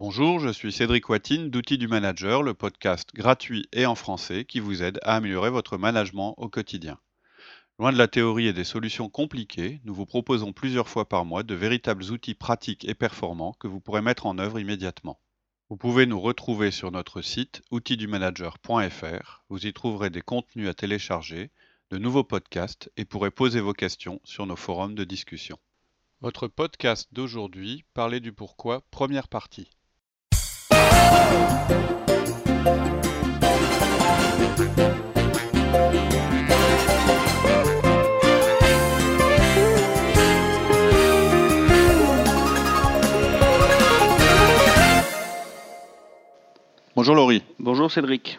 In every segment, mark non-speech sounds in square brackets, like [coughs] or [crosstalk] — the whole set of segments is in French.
Bonjour, je suis Cédric Watine d'Outils du Manager, le podcast gratuit et en français qui vous aide à améliorer votre management au quotidien. Loin de la théorie et des solutions compliquées, nous vous proposons plusieurs fois par mois de véritables outils pratiques et performants que vous pourrez mettre en œuvre immédiatement. Vous pouvez nous retrouver sur notre site outildumanager.fr. Vous y trouverez des contenus à télécharger, de nouveaux podcasts et pourrez poser vos questions sur nos forums de discussion. Votre podcast d'aujourd'hui, Parler du pourquoi, première partie. Bonjour Laurie. Bonjour Cédric.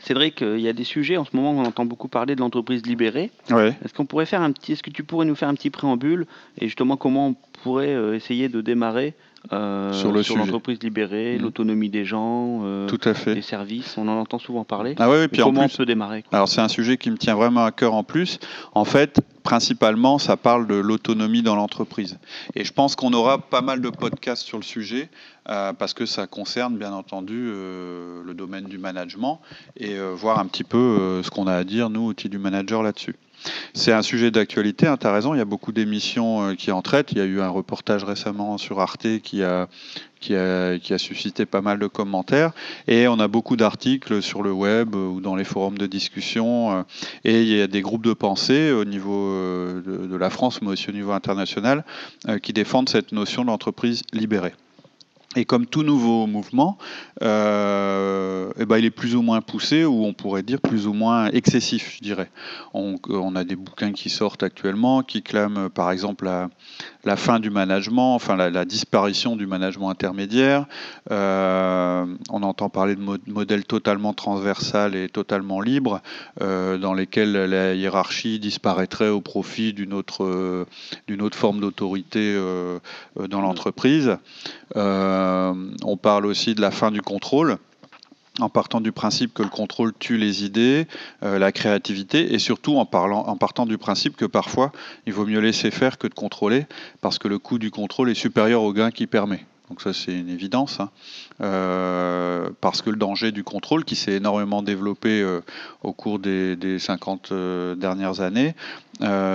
Cédric, euh, il y a des sujets en ce moment, on entend beaucoup parler de l'entreprise libérée. Ouais. Est-ce qu'on pourrait faire un petit, est-ce que tu pourrais nous faire un petit préambule et justement comment on pourrait euh, essayer de démarrer euh, Sur le l'entreprise libérée, Mhm. l'autonomie des gens, euh, Tout à fait. les services, on en entend souvent parler. Ah puis en comment plus, on peut démarrer quoi alors c'est un sujet qui me tient vraiment à cœur en plus. En fait, principalement, ça parle de l'autonomie dans l'entreprise. Et je pense qu'on aura pas mal de podcasts sur le sujet euh, parce que ça concerne bien entendu euh, le domaine du management et voir un petit peu ce qu'on a à dire, nous, outils du manager là-dessus. C'est un sujet d'actualité, hein, tu as raison, il y a beaucoup d'émissions euh, qui en traitent. Il y a eu un reportage récemment sur Arte qui a, suscité pas mal de commentaires. Et on a beaucoup d'articles sur le web euh, ou dans les forums de discussion. euh, Et il y a des groupes de pensée au niveau de, la France, mais aussi au niveau international, qui défendent cette notion d'entreprise libérée. Et comme tout nouveau mouvement, euh, eh ben, il est plus ou moins poussé, ou on pourrait dire plus ou moins excessif, je dirais. On, a des bouquins qui sortent actuellement, qui clament par exemple la, la fin du management, enfin la, la disparition du management intermédiaire. Euh, on entend parler de mo- modèles totalement transversal et totalement libres, euh, dans lesquels la hiérarchie disparaîtrait au profit d'une autre, euh, d'une autre forme d'autorité dans l'entreprise. Euh, on parle aussi de la fin du contrôle en partant du principe que le contrôle tue les idées, euh, la créativité, et surtout en, parlant, en partant du principe que parfois il vaut mieux laisser faire que de contrôler, parce que le coût du contrôle est supérieur au gain qu'il permet. Donc ça c'est une évidence, hein. Euh, parce que le danger du contrôle, qui s'est énormément développé euh, au cours des, des 50 euh, dernières années,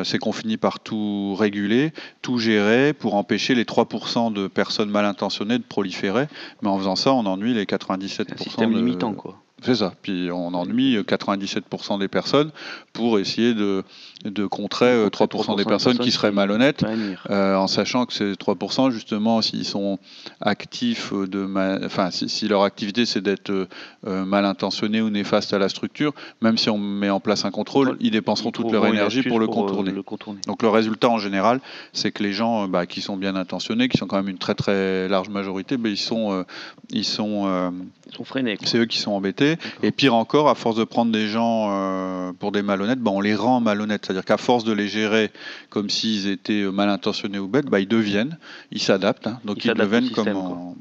c'est qu'on finit par tout réguler, tout gérer pour empêcher les 3% de personnes mal intentionnées de proliférer. Mais en faisant ça, on ennuie les 97%. C'est un système de- limitant quoi. C'est ça. Puis on ennuie 97% des personnes pour essayer de, de contrer euh, 3% des personnes qui seraient malhonnêtes. Euh, en sachant que ces 3%, justement, s'ils sont actifs de, enfin, si, si leur activité c'est d'être euh, euh, mal intentionnés ou néfastes à la structure, même si on met en place un contrôle, ils dépenseront Ils toute leur énergie pour le euh, contourner. le contourner. Donc le résultat en général, c'est que les gens euh, bah, qui sont bien intentionnés, qui sont quand même une très très large majorité, bah, ils sont, euh, ils sont, euh, Ils sont freinés. c'est eux qui sont embêtés. Et pire encore, à force de prendre des gens euh, pour des malhonnêtes, bah, on les rend malhonnêtes. C'est-à-dire qu'à force de les gérer comme s'ils étaient euh, mal intentionnés ou bêtes, bah, ils deviennent, ils s'adaptent. hein. donc Ils deviennent comme. en-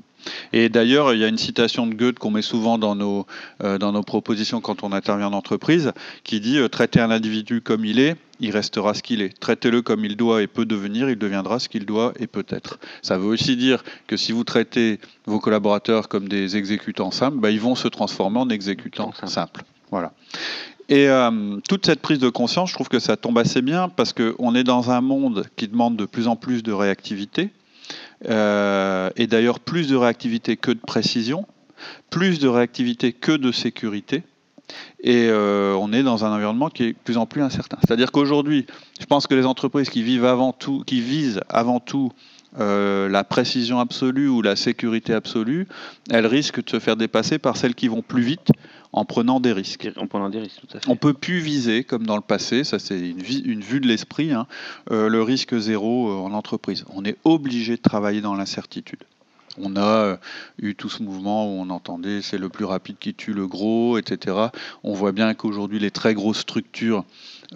Et d'ailleurs, il y a une citation de Goethe qu'on met souvent dans nos, euh, dans nos propositions quand on intervient en entreprise, qui dit euh, traitez un individu comme il est, il restera ce qu'il est. Traitez-le comme il doit et peut devenir, il deviendra ce qu'il doit et peut être. Ça veut aussi dire que si vous traitez vos collaborateurs comme des exécutants simples, bah, ils vont se transformer en exécutants Simple. simples. Voilà. Et euh, toute cette prise de conscience, je trouve que ça tombe assez bien parce qu'on est dans un monde qui demande de plus en plus de réactivité, et d'ailleurs plus de réactivité que de précision, plus de réactivité que de sécurité. Et euh, on est dans un environnement qui est de plus en plus incertain. C'est-à-dire qu'aujourd'hui, je pense que les entreprises qui vivent avant tout, qui visent avant tout euh, la précision absolue ou la sécurité absolue, elles risquent de se faire dépasser par celles qui vont plus vite en prenant des risques. En prenant des risques, tout à fait. On peut plus viser, comme dans le passé, ça c'est une vue de l'esprit, hein, euh, le risque zéro euh, en entreprise. On est obligé de travailler dans l'incertitude. On a euh, eu tout ce mouvement où on entendait c'est le plus rapide qui tue le gros, etc. On voit bien qu'aujourd'hui les très grosses structures,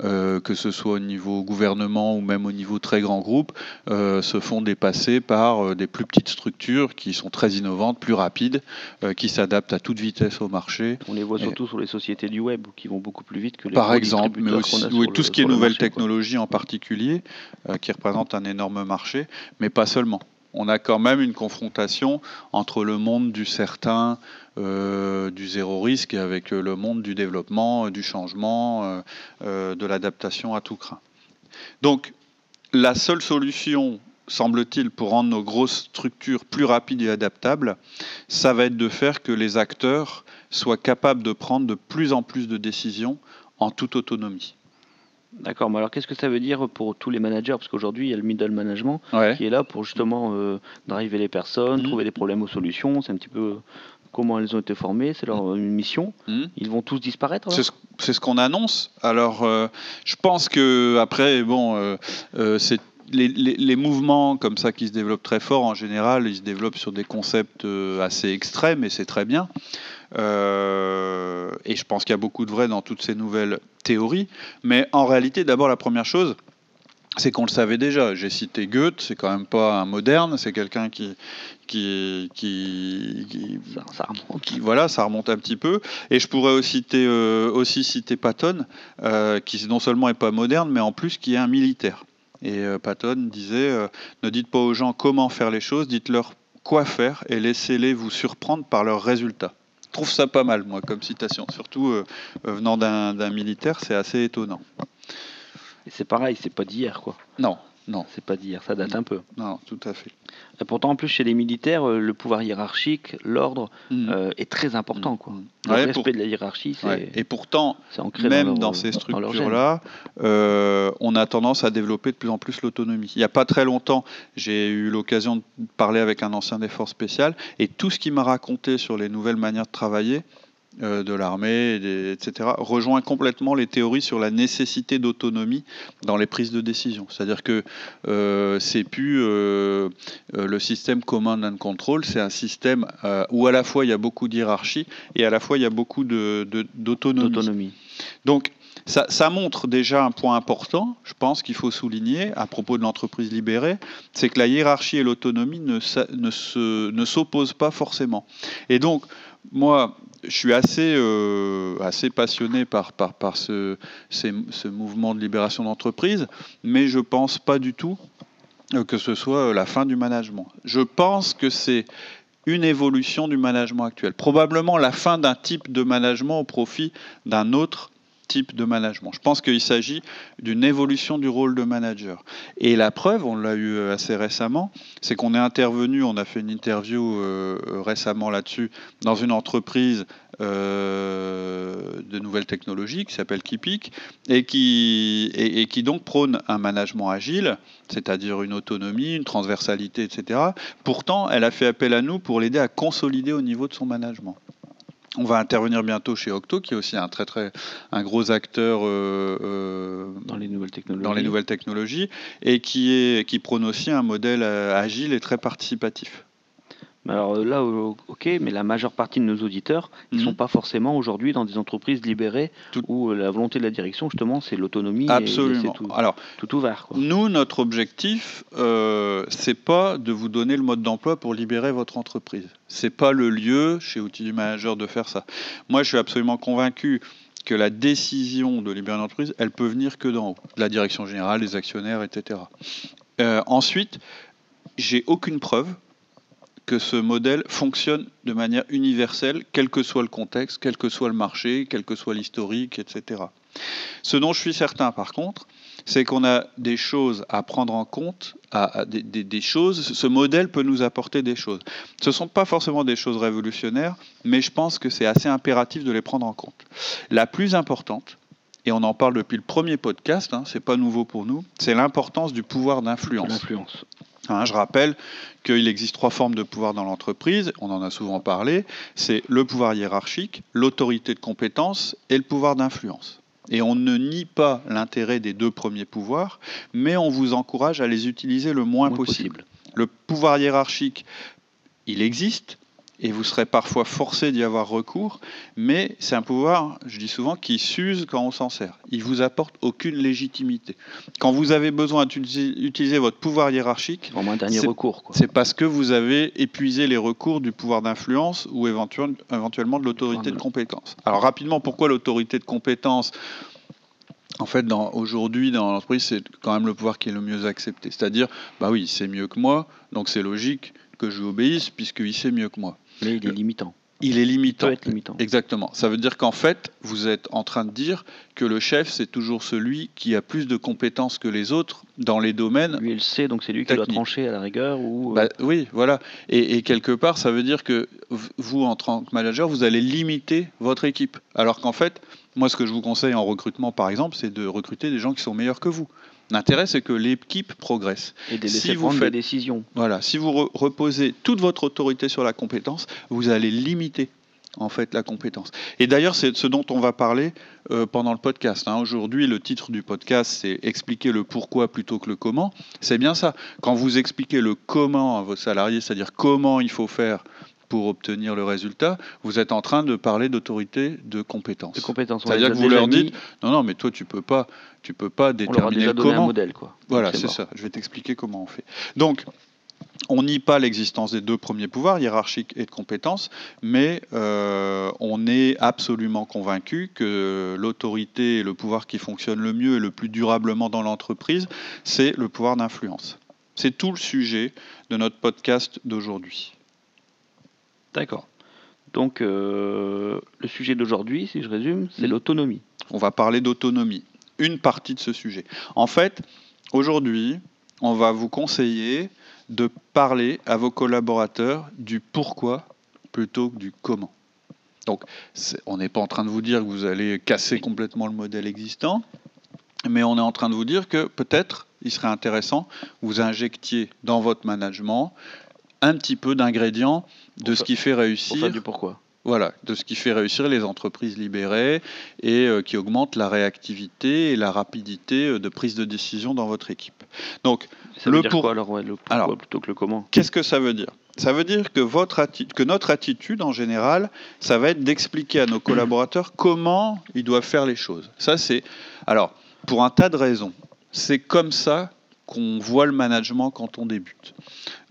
euh, que ce soit au niveau gouvernement ou même au niveau très grand groupe, euh, se font dépasser par des plus petites structures qui sont très innovantes, plus rapides, euh, qui s'adaptent à toute vitesse au marché. On les voit Et- surtout sur les sociétés du web qui vont beaucoup plus vite que les Par exemple, mais aussi oui, tout le- ce qui est sur le nouvelles marché, quoi. technologies en particulier, qui représentent un énorme marché, mais pas seulement. On a quand même une confrontation entre le monde du certain, euh, du zéro risque, avec le monde du développement, du changement, de l'adaptation à tout craint. Donc, la seule solution semble-t-il, pour rendre nos grosses structures plus rapides et adaptables, ça va être de faire que les acteurs soient capables de prendre de plus en plus de décisions en toute autonomie. D'accord, mais alors qu'est-ce que ça veut dire pour tous les managers? Parce qu'aujourd'hui, il y a le middle management qui est là pour justement euh, driver les personnes, mmh. trouver des problèmes aux solutions. C'est un petit peu comment elles ont été formées, c'est leur mmh. mission. Mmh. Ils vont tous disparaître C'est ce, qu'on annonce. Alors, euh, je pense que après, bon, euh, euh, c'est les, mouvements comme ça qui se développent très fort, en général, ils se développent sur des concepts euh, assez extrêmes et c'est très bien. Euh, et je pense qu'il y a beaucoup de vrai dans toutes ces nouvelles théories. Mais en réalité, d'abord, la première chose, c'est qu'on le savait déjà. J'ai cité Goethe, c'est quand même pas un moderne, c'est quelqu'un qui, qui, qui, ça, remonte. qui, voilà, ça remonte un petit peu. Et je pourrais aussi citer, euh, aussi citer Patton, qui non seulement est pas moderne, mais en plus qui est un militaire. Et euh, Patton disait euh, Ne dites pas aux gens comment faire les choses, dites-leur quoi faire et laissez-les vous surprendre par leurs résultats. Je trouve ça pas mal, moi, comme citation. Surtout euh, venant d'un militaire, c'est assez étonnant. Et c'est pareil, c'est pas d'hier, quoi. Non, non. C'est pas d'hier, ça date un peu. Non, tout à fait. Et pourtant, en plus, chez les militaires, euh, le pouvoir hiérarchique, l'ordre mm. euh, est très important. Quoi. Mm. Le respect de la hiérarchie, c'est. Et pourtant, même dans, ces structures-là, euh, on a tendance à développer de plus en plus l'autonomie. Il n'y a pas très longtemps, j'ai eu l'occasion de parler avec un ancien des forces spéciales, et tout ce qu'il m'a raconté sur les nouvelles manières de travailler, euh, de l'armée, etc., rejoint complètement les théories sur la nécessité d'autonomie dans les prises de décision. C'est-à-dire que euh, c'est plus euh, le système command and control, c'est un système où à la fois il y a beaucoup d'hierarchie et à la fois il y a beaucoup d'autonomie. Donc ça, montre déjà un point important, je pense qu'il faut souligner à propos de l'entreprise libérée, c'est que la hiérarchie et l'autonomie ne, ne s'opposent pas forcément. Et donc, moi, je suis assez, euh, assez passionné par, par, par ce, ce, mouvement de libération d'entreprise, mais je ne pense pas du tout euh, que ce soit la fin du management. Je pense que c'est une évolution du management actuel. Probablement la fin d'un type de management au profit d'un autre type de management. Je pense qu'il s'agit d'une évolution du rôle de manager. Et la preuve, on l'a eu assez récemment, c'est qu'on est intervenu, on a fait une interview euh, récemment là-dessus, dans une entreprise euh, de nouvelles technologies qui s'appelle Kipik et, qui donc prône un management agile, c'est-à-dire une autonomie, une transversalité, etc. Pourtant, elle a fait appel à nous pour l'aider à consolider au niveau de son management. On va intervenir bientôt chez Octo, qui est aussi un très très un gros acteur euh, euh, dans les nouvelles technologies. Dans les nouvelles technologies et qui est qui prône aussi un modèle euh, agile et très participatif. Alors là, ok, mais la majeure partie de nos auditeurs, ils ne mhm. sont pas forcément aujourd'hui dans des entreprises libérées où la volonté de la direction, justement, c'est l'autonomie. Absolument. Et tout, Alors, tout ouvert. Nous, notre objectif, euh, c'est pas de vous donner le mode d'emploi pour libérer votre entreprise. C'est pas le lieu chez Outils du Manager de faire ça. Moi, je suis absolument convaincu que la décision de libérer une entreprise, elle peut venir que d'en haut, de la direction générale, des actionnaires, etc. Euh, ensuite, j'ai aucune preuve que ce modèle fonctionne de manière universelle, quel que soit le contexte, quel que soit le marché, quel que soit l'historique, etc. Ce dont je suis certain, par contre, c'est qu'on a des choses à prendre en compte, à, des, choses. Ce modèle peut nous apporter des choses. Ce ne sont pas forcément des choses révolutionnaires, mais je pense que c'est assez impératif de les prendre en compte. La plus importante, et on en parle depuis le premier podcast, hein, c'est pas nouveau pour nous, c'est l'importance du pouvoir d'influence. Hein, je rappelle qu'il existe trois formes de pouvoir dans l'entreprise, on en a souvent parlé, c'est le pouvoir hiérarchique, l'autorité de compétence et le pouvoir d'influence. Et on ne nie pas l'intérêt des deux premiers pouvoirs, mais on vous encourage à les utiliser le moins, possible. Le pouvoir hiérarchique, il existe, et vous serez parfois forcé d'y avoir recours, mais c'est un pouvoir, je dis souvent, qui s'use quand on s'en sert. Il vous apporte aucune légitimité. Quand vous avez besoin d'utiliser votre pouvoir hiérarchique, un dernier recours. C'est parce que vous avez épuisé les recours du pouvoir d'influence ou éventuellement de l'autorité de compétence. Alors rapidement, pourquoi l'autorité de compétence en fait, aujourd'hui, dans l'entreprise, c'est quand même le pouvoir qui est le mieux accepté. C'est-à-dire, bah oui, c'est mieux que moi, donc c'est logique que je lui obéisse puisqu'il sait mieux que moi. Mais il est limitant. Il est limitant. Exactement. Ça veut dire qu'en fait, vous êtes en train de dire que le chef, c'est toujours celui qui a plus de compétences que les autres dans les domaines. Lui, il sait, donc c'est lui qui doit trancher à la rigueur ou... Euh, bah, oui, voilà. Et, quelque part, ça veut dire que vous, en tant que manager, vous allez limiter votre équipe. Alors qu'en fait, moi, ce que je vous conseille en recrutement, par exemple, c'est de recruter des gens qui sont meilleurs que vous. L'intérêt, c'est que l'équipe progresse. Et de si vous faites, des décisions. Voilà, si vous reposez toute votre autorité sur la compétence, vous allez limiter en fait la compétence. Et d'ailleurs, c'est ce dont on va parler euh, pendant le podcast. Hein. Aujourd'hui, le titre du podcast, c'est expliquer le pourquoi plutôt que le comment. C'est bien ça. Quand vous expliquez le comment à vos salariés, c'est-à-dire comment il faut faire pour obtenir le résultat, vous êtes en train de parler d'autorité de compétence. De compétence. C'est-à-dire que vous leur dites non, non, mais toi tu peux pas, tu peux pas déterminer on comment. un modèle, quoi. Voilà, c'est ça. Je vais t'expliquer comment on fait. Donc, on nie pas l'existence des deux premiers pouvoirs, hiérarchique et de compétence, mais euh, on est absolument convaincu que l'autorité et le pouvoir qui fonctionne le mieux et le plus durablement dans l'entreprise, c'est le pouvoir d'influence. C'est tout le sujet de notre podcast d'aujourd'hui. D'accord. Donc, euh, le sujet d'aujourd'hui, si je résume, c'est mm. l'autonomie. On va parler d'autonomie, une partie de ce sujet. En fait, aujourd'hui, on va vous conseiller de parler à vos collaborateurs du pourquoi plutôt que du comment. Donc, on n'est pas en train de vous dire que vous allez casser complètement le modèle existant, mais on est en train de vous dire que peut-être il serait intéressant que vous injectiez dans votre management un petit peu d'ingrédients de ce qui fait réussir. du pourquoi. Voilà, de ce qui fait réussir les entreprises libérées et euh, qui augmente la réactivité et la rapidité euh, de prise de décision dans votre équipe. Donc, ça veut dire quoi alors, le pourquoi plutôt que le comment? Qu'est-ce que ça veut dire? Ça veut dire que, votre que notre attitude en général, ça va être d'expliquer à nos collaborateurs [coughs] comment ils doivent faire les choses. Ça, c'est. Alors, pour un tas de raisons, c'est comme ça qu'on voit le management quand on débute.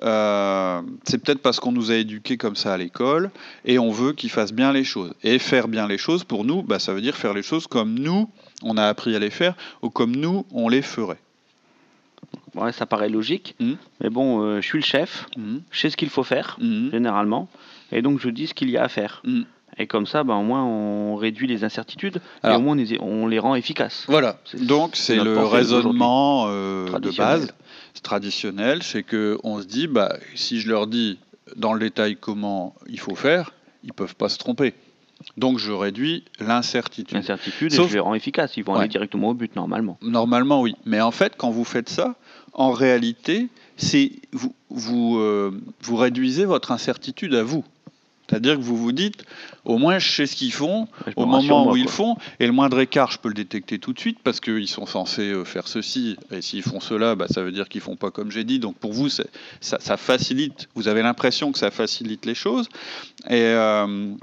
Euh, c'est peut-être parce qu'on nous a éduqués comme ça à l'école et on veut qu'ils fassent bien les choses. Et faire bien les choses, pour nous, bah, ça veut dire faire les choses comme nous, on a appris à les faire ou comme nous, on les ferait. Ouais, ça paraît logique, mmh. mais bon, euh, je suis le chef, mmh. je sais ce qu'il faut faire, mmh. généralement, et donc je dis ce qu'il y a à faire. Et comme ça, bah, au moins, on réduit les incertitudes et au moins, on les, rend efficaces. Voilà. Donc, c'est le raisonnement euh, de base, traditionnel. C'est qu'on se dit, bah, si je leur dis dans le détail comment il faut faire, ils ne peuvent pas se tromper. Donc, je réduis l'incertitude. L'incertitude, et je les rends efficaces. Ils vont aller directement au but, normalement. Normalement, oui. Mais en fait, quand vous faites ça, en réalité, c'est vous, vous, euh, vous réduisez votre incertitude à vous. C'est-à-dire que vous vous dites, au moins je sais ce qu'ils font, au moment où ils font, et le moindre écart, je peux le détecter tout de suite parce qu'ils sont censés euh, faire ceci, et s'ils font cela, bah, ça veut dire qu'ils font pas comme j'ai dit. Donc pour vous, ça, ça, facilite, vous avez l'impression que ça facilite les choses. Et euh,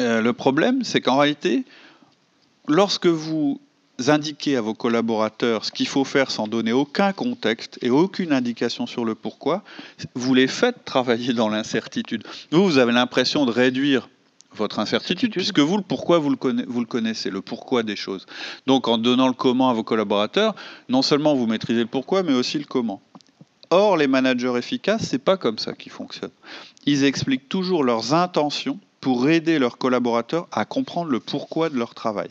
euh, le problème, c'est qu'en réalité, lorsque vous indiquer à vos collaborateurs ce qu'il faut faire sans donner aucun contexte et aucune indication sur le pourquoi, vous les faites travailler dans l'incertitude. Vous, vous avez l'impression de réduire votre incertitude, puisque vous, le pourquoi, vous le, vous le connaissez, le pourquoi des choses. Donc, en donnant le comment à vos collaborateurs, non seulement vous maîtrisez le pourquoi, mais aussi le comment. Or, les managers efficaces, c'est pas comme ça qu'ils fonctionnent. Ils expliquent toujours leurs intentions pour aider leurs collaborateurs à comprendre le pourquoi de leur travail.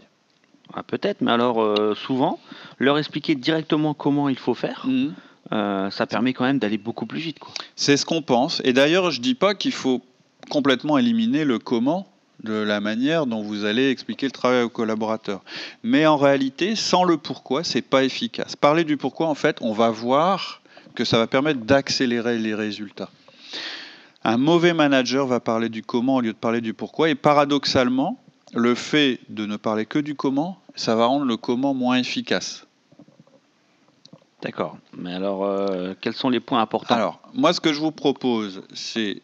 Ah, peut-être, mais alors euh, souvent, leur expliquer directement comment il faut faire, mhm. euh, ça permet quand même d'aller beaucoup plus vite. C'est ce qu'on pense. Et d'ailleurs, je ne dis pas qu'il faut complètement éliminer le comment de la manière dont vous allez expliquer le travail aux collaborateurs. Mais en réalité, sans le pourquoi, c'est pas efficace. Parler du pourquoi, en fait, on va voir que ça va permettre d'accélérer les résultats. Un mauvais manager va parler du comment au lieu de parler du pourquoi. Et paradoxalement, le fait de ne parler que du comment, ça va rendre le comment moins efficace. D'accord. Mais alors, euh, quels sont les points importants? Alors, moi, ce que je vous propose, c'est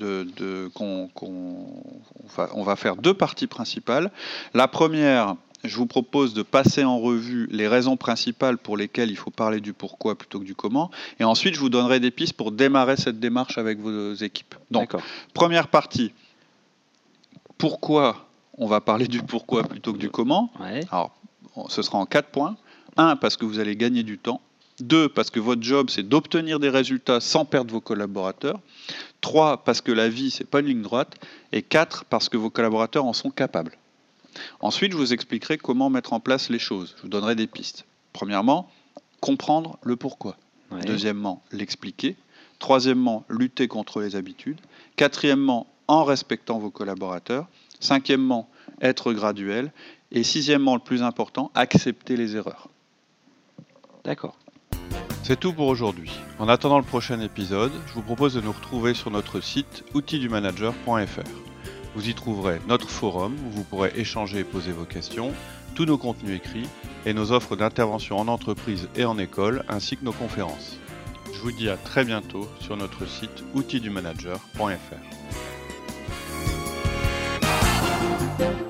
euh, de, qu'on, on va faire deux parties principales. La première, je vous propose de passer en revue les raisons principales pour lesquelles il faut parler du pourquoi plutôt que du comment. Et ensuite, je vous donnerai des pistes pour démarrer cette démarche avec vos équipes. Donc, première partie, pourquoi on va parler du pourquoi plutôt que du comment. Alors, ce sera en quatre points. Un, parce que vous allez gagner du temps. Deux, parce que votre job, c'est d'obtenir des résultats sans perdre vos collaborateurs. Trois, parce que la vie, c'est pas une ligne droite. Et quatre, parce que vos collaborateurs en sont capables. Ensuite, je vous expliquerai comment mettre en place les choses. Je vous donnerai des pistes. Premièrement, comprendre le pourquoi. Deuxièmement, l'expliquer. Troisièmement, lutter contre les habitudes. Quatrièmement, en respectant vos collaborateurs. Cinquièmement, être graduel. Et sixièmement, le plus important, accepter les erreurs. D'accord. C'est tout pour aujourd'hui. En attendant le prochain épisode, je vous propose de nous retrouver sur notre site outildumanager.fr. Vous y trouverez notre forum où vous pourrez échanger et poser vos questions, tous nos contenus écrits et nos offres d'intervention en entreprise et en école, ainsi que nos conférences. Je vous dis à très bientôt sur notre site outildumanager.fr. Bye.